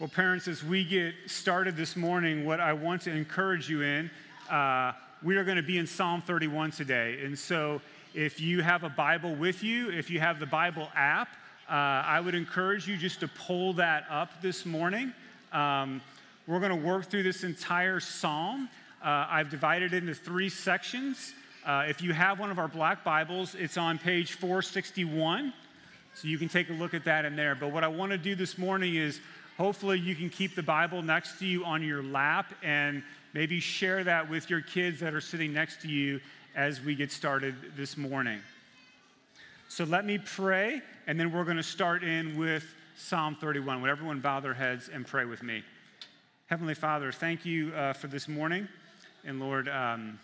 Well, parents, as we get started this morning, what I want to encourage you in, uh, we are going to be in Psalm 31 today. And so, if you have a Bible with you, if you have the Bible app, uh, I would encourage you just to pull that up this morning. Um, we're going to work through this entire psalm. Uh, I've divided it into three sections. Uh, if you have one of our black Bibles, it's on page 461. So you can take a look at that in there. But what I want to do this morning is Hopefully, you can keep the Bible next to you on your lap and maybe share that with your kids that are sitting next to you as we get started this morning. So, let me pray, and then we're going to start in with Psalm 31. Would everyone bow their heads and pray with me? Heavenly Father, thank you uh, for this morning. And Lord, um,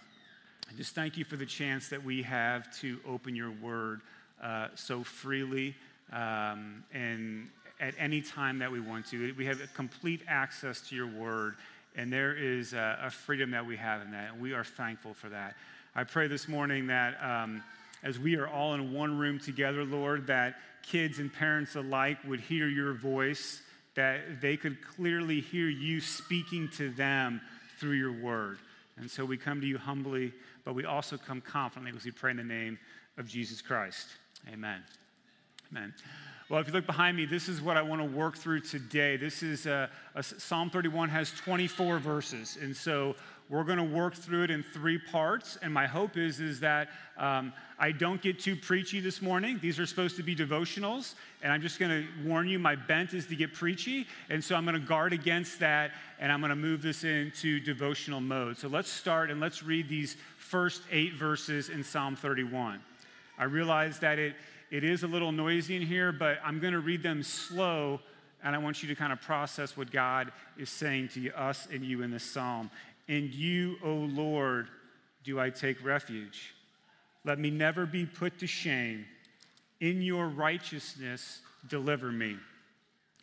just thank you for the chance that we have to open your word uh, so freely um, and at any time that we want to. We have complete access to your word, and there is a, a freedom that we have in that, and we are thankful for that. I pray this morning that um, as we are all in one room together, Lord, that kids and parents alike would hear your voice, that they could clearly hear you speaking to them through your word. And so we come to you humbly, but we also come confidently as we pray in the name of Jesus Christ. Amen. Amen. Well, if you look behind me, this is what I want to work through today. This is uh, a, Psalm 31 has 24 verses, and so we're going to work through it in three parts. And my hope is is that um, I don't get too preachy this morning. These are supposed to be devotionals, and I'm just going to warn you, my bent is to get preachy, and so I'm going to guard against that, and I'm going to move this into devotional mode. So let's start and let's read these first eight verses in Psalm 31. I realize that it it is a little noisy in here, but I'm going to read them slow, and I want you to kind of process what God is saying to us and you in this psalm. In you, O Lord, do I take refuge. Let me never be put to shame. In your righteousness, deliver me.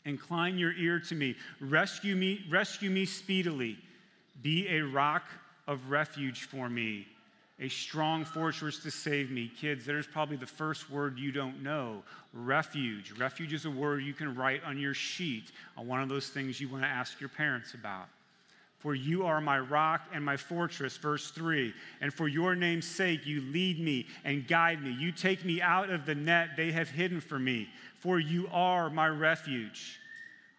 Incline your ear to me. Rescue me, rescue me speedily. Be a rock of refuge for me a strong fortress to save me. Kids, there's probably the first word you don't know refuge. Refuge is a word you can write on your sheet, on one of those things you want to ask your parents about. For you are my rock and my fortress, verse 3. And for your name's sake, you lead me and guide me. You take me out of the net they have hidden for me, for you are my refuge.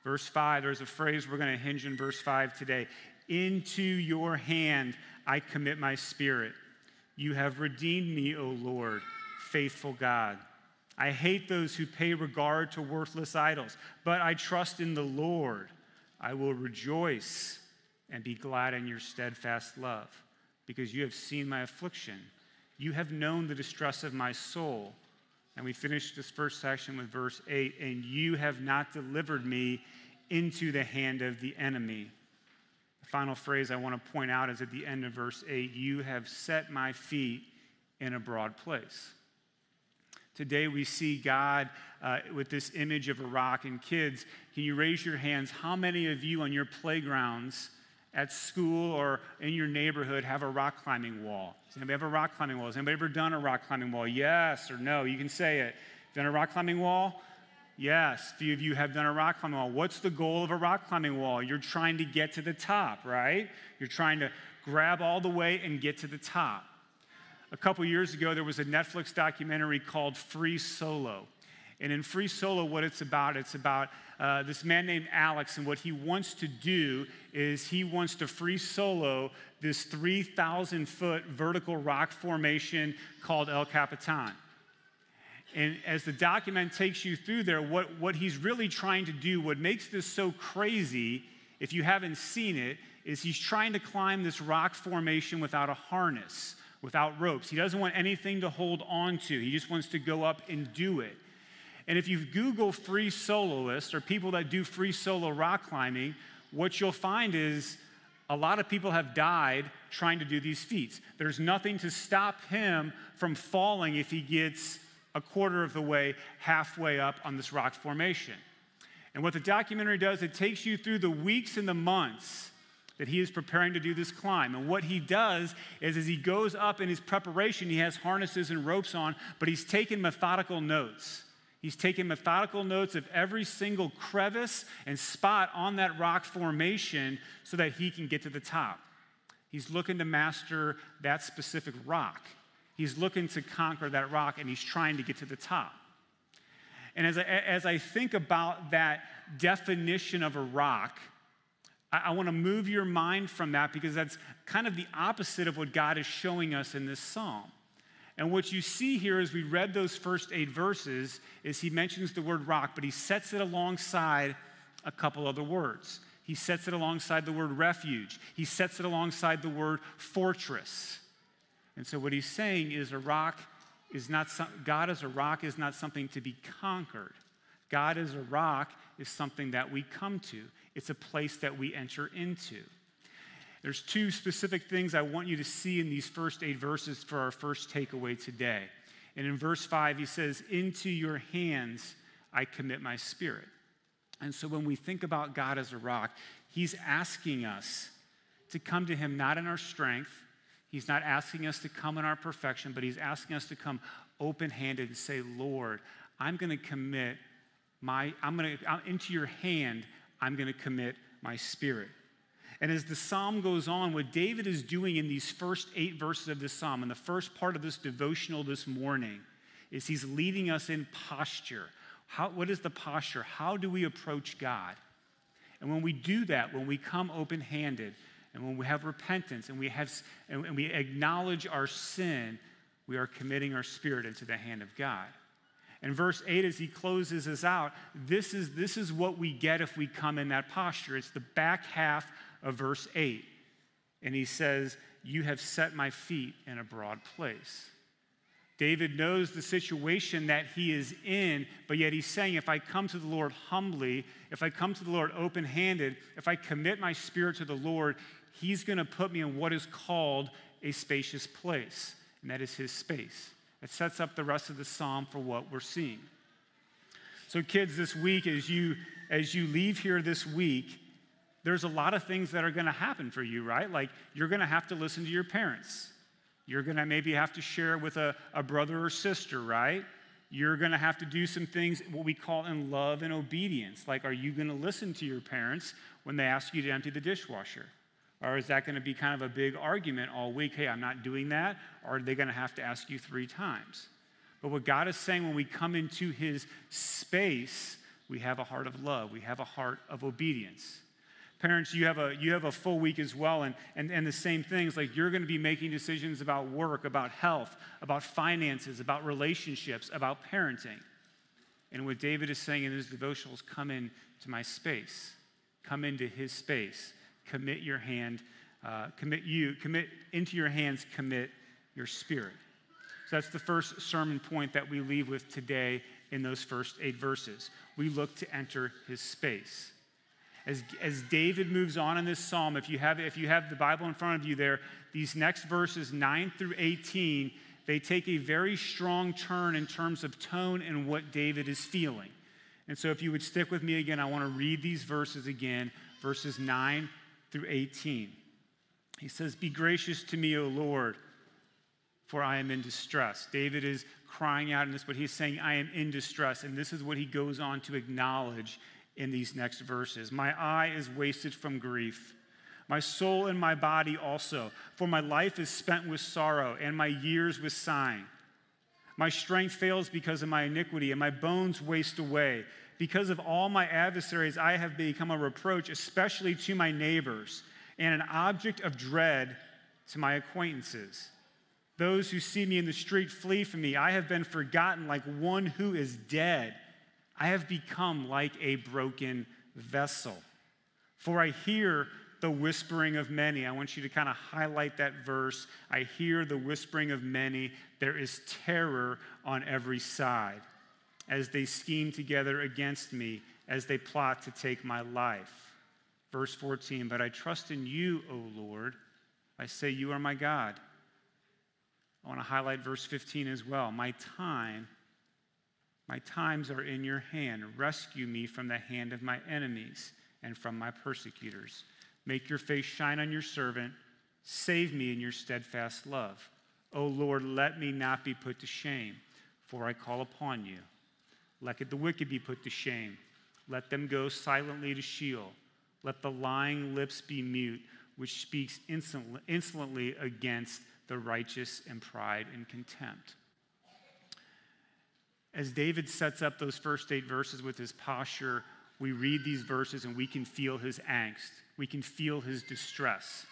Verse 5, there's a phrase we're going to hinge in verse 5 today. Into your hand I commit my spirit. You have redeemed me, O Lord, faithful God. I hate those who pay regard to worthless idols, but I trust in the Lord. I will rejoice and be glad in your steadfast love, because you have seen my affliction. You have known the distress of my soul. And we finish this first section with verse 8 and you have not delivered me into the hand of the enemy final phrase I want to point out is at the end of verse 8 You have set my feet in a broad place. Today we see God uh, with this image of a rock. And kids, can you raise your hands? How many of you on your playgrounds at school or in your neighborhood have a rock climbing wall? Does anybody have a rock climbing wall? Has anybody ever done a rock climbing wall? Yes or no? You can say it. Done a rock climbing wall? Yes, few of you have done a rock climbing wall. What's the goal of a rock climbing wall? You're trying to get to the top, right? You're trying to grab all the way and get to the top. A couple years ago, there was a Netflix documentary called Free Solo. And in Free Solo, what it's about, it's about uh, this man named Alex, and what he wants to do is he wants to free solo this 3,000 foot vertical rock formation called El Capitan. And as the document takes you through there, what, what he's really trying to do, what makes this so crazy, if you haven't seen it, is he's trying to climb this rock formation without a harness, without ropes. He doesn't want anything to hold on to, he just wants to go up and do it. And if you Google free soloists or people that do free solo rock climbing, what you'll find is a lot of people have died trying to do these feats. There's nothing to stop him from falling if he gets a quarter of the way, halfway up on this rock formation. And what the documentary does, it takes you through the weeks and the months that he is preparing to do this climb. And what he does is, as he goes up in his preparation, he has harnesses and ropes on, but he's taking methodical notes. He's taking methodical notes of every single crevice and spot on that rock formation so that he can get to the top. He's looking to master that specific rock. He's looking to conquer that rock and he's trying to get to the top. And as I, as I think about that definition of a rock, I, I want to move your mind from that because that's kind of the opposite of what God is showing us in this psalm. And what you see here as we read those first eight verses is he mentions the word rock, but he sets it alongside a couple other words. He sets it alongside the word refuge, he sets it alongside the word fortress. And so what he's saying is a rock is not some, God as a rock is not something to be conquered. God as a rock is something that we come to. It's a place that we enter into. There's two specific things I want you to see in these first eight verses for our first takeaway today. And in verse 5, he says, Into your hands I commit my spirit. And so when we think about God as a rock, he's asking us to come to him not in our strength, he's not asking us to come in our perfection, but he's asking us to come open handed and say, Lord, I'm going to commit my, I'm going to, into your hand, I'm going to commit my spirit. And as the psalm goes on, what David is doing in these first eight verses of this psalm, in the first part of this devotional this morning, is he's leading us in posture. How, what is the posture? How do we approach God? And when we do that, when we come open handed, and when we have repentance and we, have, and we acknowledge our sin, we are committing our spirit into the hand of God. And verse 8, as he closes us out, this is, this is what we get if we come in that posture. It's the back half of verse 8. And he says, You have set my feet in a broad place. David knows the situation that he is in, but yet he's saying, if I come to the Lord humbly, if I come to the Lord open handed, if I commit my spirit to the Lord, he's going to put me in what is called a spacious place, and that is his space. It sets up the rest of the psalm for what we're seeing. So, kids, this week, as you, as you leave here this week, there's a lot of things that are going to happen for you, right? Like you're going to have to listen to your parents. You're going to maybe have to share with a, a brother or sister, right? You're going to have to do some things, what we call in love and obedience. Like, are you going to listen to your parents when they ask you to empty the dishwasher? Or is that going to be kind of a big argument all week? Hey, I'm not doing that. Or are they going to have to ask you three times? But what God is saying when we come into his space, we have a heart of love, we have a heart of obedience. Parents, you have a, you have a full week as well, and, and, and the same things. Like you're going to be making decisions about work, about health, about finances, about relationships, about parenting. And what David is saying in his devotionals come into my space, come into his space, commit your hand, uh, commit you, commit into your hands, commit your spirit. So that's the first sermon point that we leave with today in those first eight verses. We look to enter his space as, as David moves on in this psalm, if you, have, if you have the Bible in front of you there, these next verses, 9 through 18, they take a very strong turn in terms of tone and what David is feeling. And so, if you would stick with me again, I want to read these verses again, verses 9 through 18. He says, Be gracious to me, O Lord, for I am in distress. David is crying out in this, but he's saying, I am in distress. And this is what he goes on to acknowledge in these next verses. My eye is wasted from grief, my soul and my body also, for my life is spent with sorrow and my years with sighing. My strength fails because of my iniquity, and my bones waste away. Because of all my adversaries, I have become a reproach, especially to my neighbors, and an object of dread to my acquaintances. Those who see me in the street flee from me. I have been forgotten like one who is dead. I have become like a broken vessel. For I hear the whispering of many. I want you to kind of highlight that verse. I hear the whispering of many. There is terror on every side as they scheme together against me, as they plot to take my life. Verse 14, but I trust in you, O Lord. I say, You are my God. I want to highlight verse 15 as well. My time my times are in your hand. Rescue me from the hand of my enemies and from my persecutors. Make your face shine on your servant. Save me in your steadfast love. O Lord, let me not be put to shame, for I call upon you. Let the wicked be put to shame. Let them go silently to Sheol. Let the lying lips be mute, which speaks insolently against the righteous and pride and contempt. As David sets up those first eight verses with his posture, we read these verses and we can feel his angst. We can feel his distress.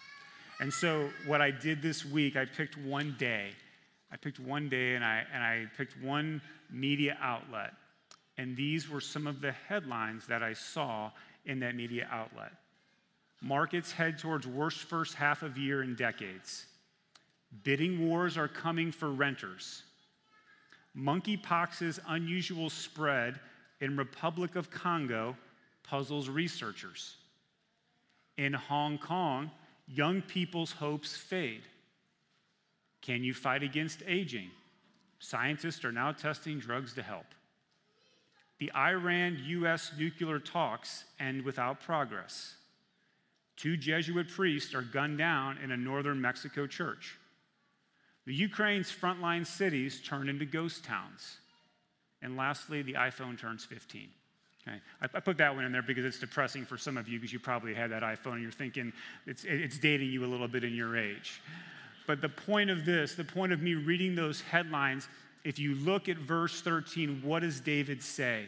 And so, what I did this week, I picked one day. I picked one day and I, and I picked one media outlet. And these were some of the headlines that I saw in that media outlet. Markets head towards worst first half of year in decades. Bidding wars are coming for renters. Monkeypox's unusual spread in Republic of Congo puzzles researchers. In Hong Kong, young people's hopes fade. Can you fight against aging? Scientists are now testing drugs to help. The Iran US nuclear talks end without progress. Two Jesuit priests are gunned down in a northern Mexico church. The Ukraine's frontline cities turn into ghost towns. And lastly, the iPhone turns 15. Okay. I, I, put that one in there because it's depressing for some of you because you probably had that iPhone and you're thinking it's, it's dating you a little bit in your age. But the point of this, the point of me reading those headlines, if you look at verse 13, what does David say?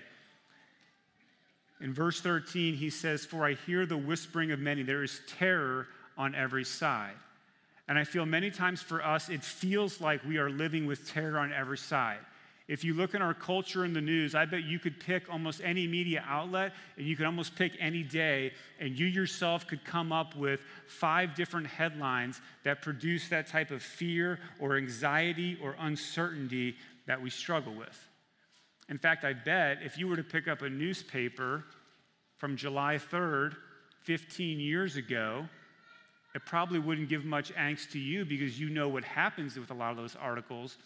In verse 13, he says, For I hear the whispering of many. There is terror on every side. And I feel many times for us, it feels like we are living with terror on every side. If you look in our culture and the news, I bet you could pick almost any media outlet and you could almost pick any day, and you yourself could come up with five different headlines that produce that type of fear or anxiety or uncertainty that we struggle with. In fact, I bet if you were to pick up a newspaper from July 3rd, 15 years ago, it probably wouldn't give much angst to you because you know what happens with a lot of those articles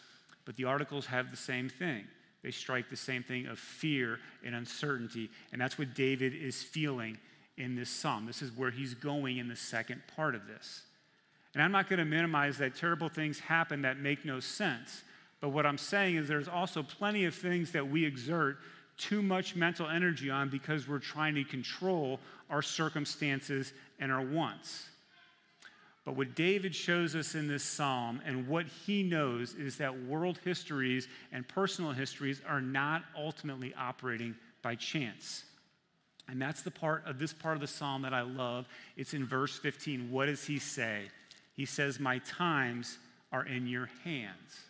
but the articles have the same thing. They strike the same thing of fear and uncertainty. And that's what David is feeling in this psalm. This is where he's going in the second part of this. And I'm not going to minimize that terrible things happen that make no sense. But what I'm saying is there's also plenty of things that we exert too much mental energy on because we're trying to control our circumstances and our wants. But what David shows us in this psalm and what he knows is that world histories and personal histories are not ultimately operating by chance. And that's the part of this part of the psalm that I love. It's in verse 15. What does he say? He says, My times are in your hands.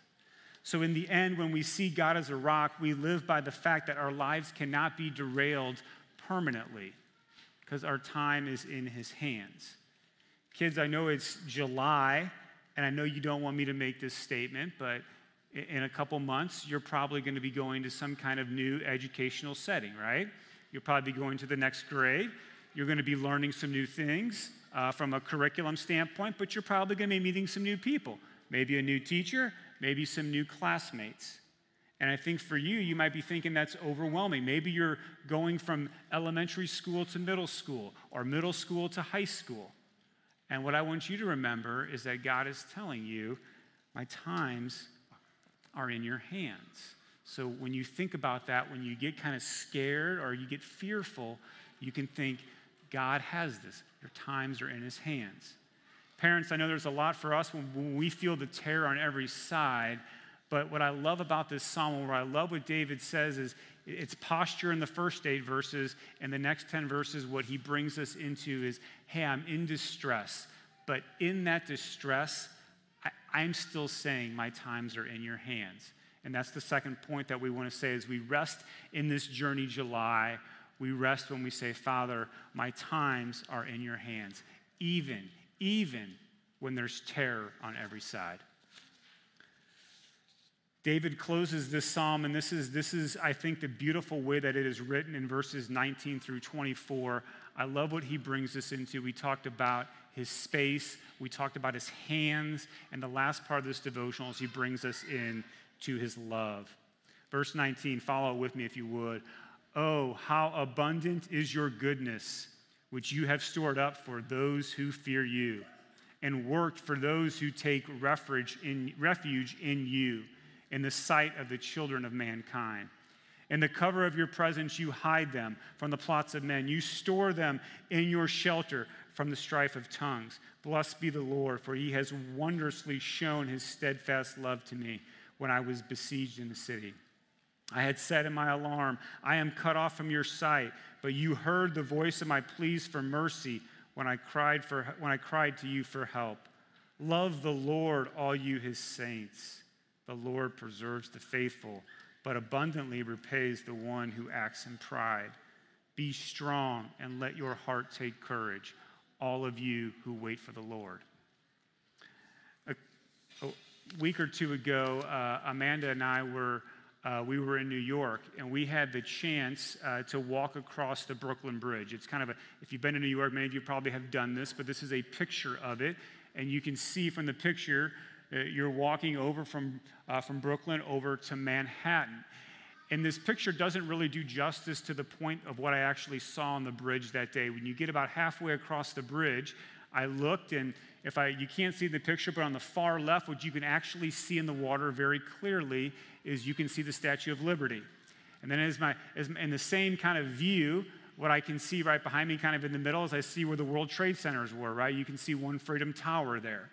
So, in the end, when we see God as a rock, we live by the fact that our lives cannot be derailed permanently because our time is in his hands. Kids, I know it's July, and I know you don't want me to make this statement, but in a couple months, you're probably going to be going to some kind of new educational setting, right? You'll probably be going to the next grade. You're going to be learning some new things uh, from a curriculum standpoint, but you're probably going to be meeting some new people. Maybe a new teacher, maybe some new classmates. And I think for you, you might be thinking that's overwhelming. Maybe you're going from elementary school to middle school or middle school to high school. And what I want you to remember is that God is telling you, my times are in your hands. So when you think about that, when you get kind of scared or you get fearful, you can think, God has this. Your times are in his hands. Parents, I know there's a lot for us when, we feel the terror on every side. But what I love about this psalm, what I love what David says is it's posture in the first eight verses, and the next 10 verses, what he brings us into is hey, I'm in distress. But in that distress, I, am still saying my times are in your hands. And that's the second point that we want to say as we rest in this journey, July. We rest when we say, Father, my times are in your hands, even, even when there's terror on every side. David closes this psalm, and this is, this is, I think, the beautiful way that it is written in verses 19 through 24. I love what he brings us into. We talked about his space, we talked about his hands, and the last part of this devotional is he brings us in to his love. Verse 19, follow with me if you would. Oh, how abundant is your goodness, which you have stored up for those who fear you, and worked for those who take refuge in, refuge in you in the sight of the children of mankind. In the cover of your presence, you hide them from the plots of men. You store them in your shelter from the strife of tongues. Blessed be the Lord, for he has wondrously shown his steadfast love to me when I was besieged in the city. I had said in my alarm, I am cut off from your sight, but you heard the voice of my pleas for mercy when I cried, for, when I cried to you for help. Love the Lord, all you his saints. The Lord preserves the faithful, but abundantly repays the one who acts in pride. Be strong and let your heart take courage, all of you who wait for the Lord. A, a week or two ago, uh, Amanda and I were. Uh, we were in New York and we had the chance uh, to walk across the Brooklyn Bridge. It's kind of a, if you've been to New York, many of you probably have done this, but this is a picture of it. And you can see from the picture you're walking over from, uh, from Brooklyn over to Manhattan. And this picture doesn't really do justice to the point of what I actually saw on the bridge that day. When you get about halfway across the bridge, I looked, and if I, you can't see the picture, but on the far left, what you can actually see in the water very clearly is you can see the Statue of Liberty. And then as my, as in the same kind of view, what I can see right behind me, kind of in the middle, is I see where the World Trade Centers were, right? You can see One Freedom Tower there.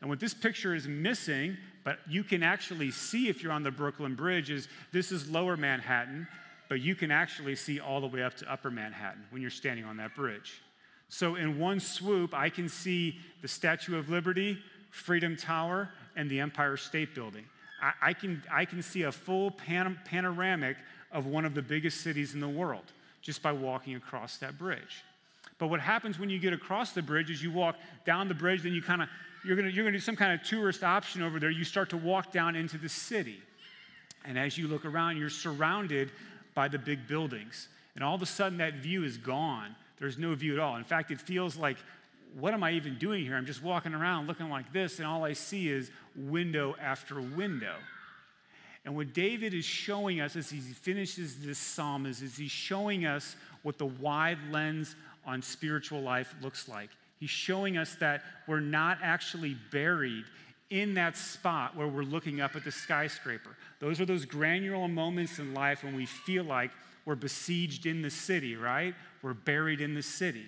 And what this picture is missing, but you can actually see if you're on the Brooklyn Bridge, is this is lower Manhattan, but you can actually see all the way up to upper Manhattan when you're standing on that bridge. So, in one swoop, I can see the Statue of Liberty, Freedom Tower, and the Empire State Building. I, I can, I can see a full pan- panoramic of one of the biggest cities in the world just by walking across that bridge. But what happens when you get across the bridge is you walk down the bridge, then you kind of you're going you're gonna do some kind of tourist option over there. You start to walk down into the city. And as you look around, you're surrounded by the big buildings. And all of a sudden, that view is gone. There's no view at all. In fact, it feels like, what am I even doing here? I'm just walking around looking like this, and all I see is window after window. And what David is showing us as he finishes this psalm is, is he's showing us what the wide lens on spiritual life looks like. He's showing us that we're not actually buried in that spot where we're looking up at the skyscraper. Those are those granular moments in life when we feel like we're besieged in the city, right? We're buried in the city.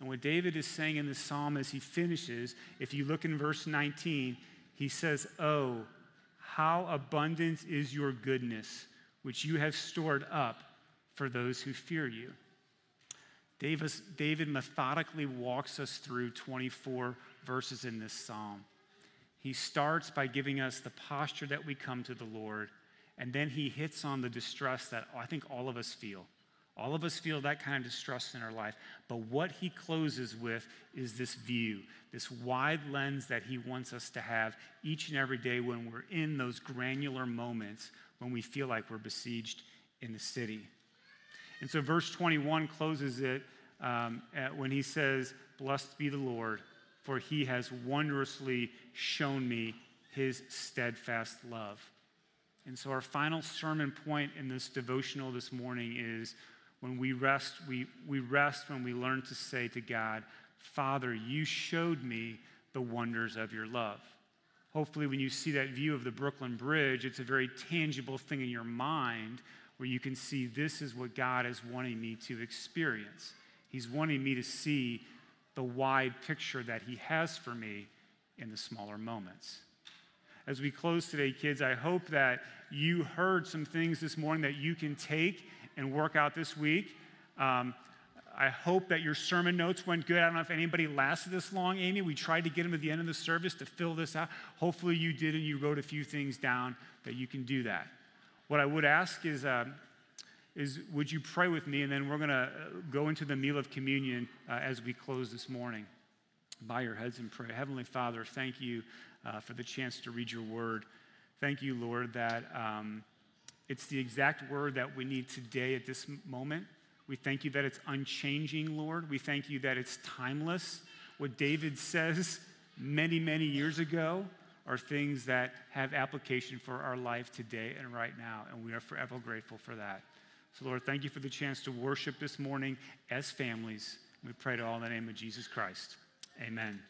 And what David is saying in the psalm as he finishes, if you look in verse 19, he says, Oh, how abundant is your goodness, which you have stored up for those who fear you. Davis, David methodically walks us through 24 verses in this psalm. He starts by giving us the posture that we come to the Lord, and then he hits on the distress that I think all of us feel. All of us feel that kind of distress in our life. But what he closes with is this view, this wide lens that he wants us to have each and every day when we're in those granular moments when we feel like we're besieged in the city. And so, verse 21 closes it um, when he says, Blessed be the Lord, for he has wondrously shown me his steadfast love. And so, our final sermon point in this devotional this morning is when we rest, we, we rest when we learn to say to God, Father, you showed me the wonders of your love. Hopefully, when you see that view of the Brooklyn Bridge, it's a very tangible thing in your mind where you can see this is what God is wanting me to experience. He's wanting me to see the wide picture that He has for me in the smaller moments. As we close today, kids, I hope that you heard some things this morning that you can take and work out this week. Um, I hope that your sermon notes went good. I don't know if anybody lasted this long, Amy. We tried to get them at the end of the service to fill this out. Hopefully, you did, and you wrote a few things down that you can do that. What I would ask is, uh, is would you pray with me, and then we're going to uh, go into the meal of communion uh, as we close this morning. Bow your heads and pray. Heavenly Father, thank you uh, for the chance to read your word. Thank you, Lord, that um, it's the exact word that we need today at this moment. We thank you that it's unchanging, Lord. We thank you that it's timeless. What David says many, many years ago are things that have application for our life today and right now, and we are forever grateful for that. So, Lord, thank you for the chance to worship this morning as families. We pray to all in the name of Jesus Christ. Amen.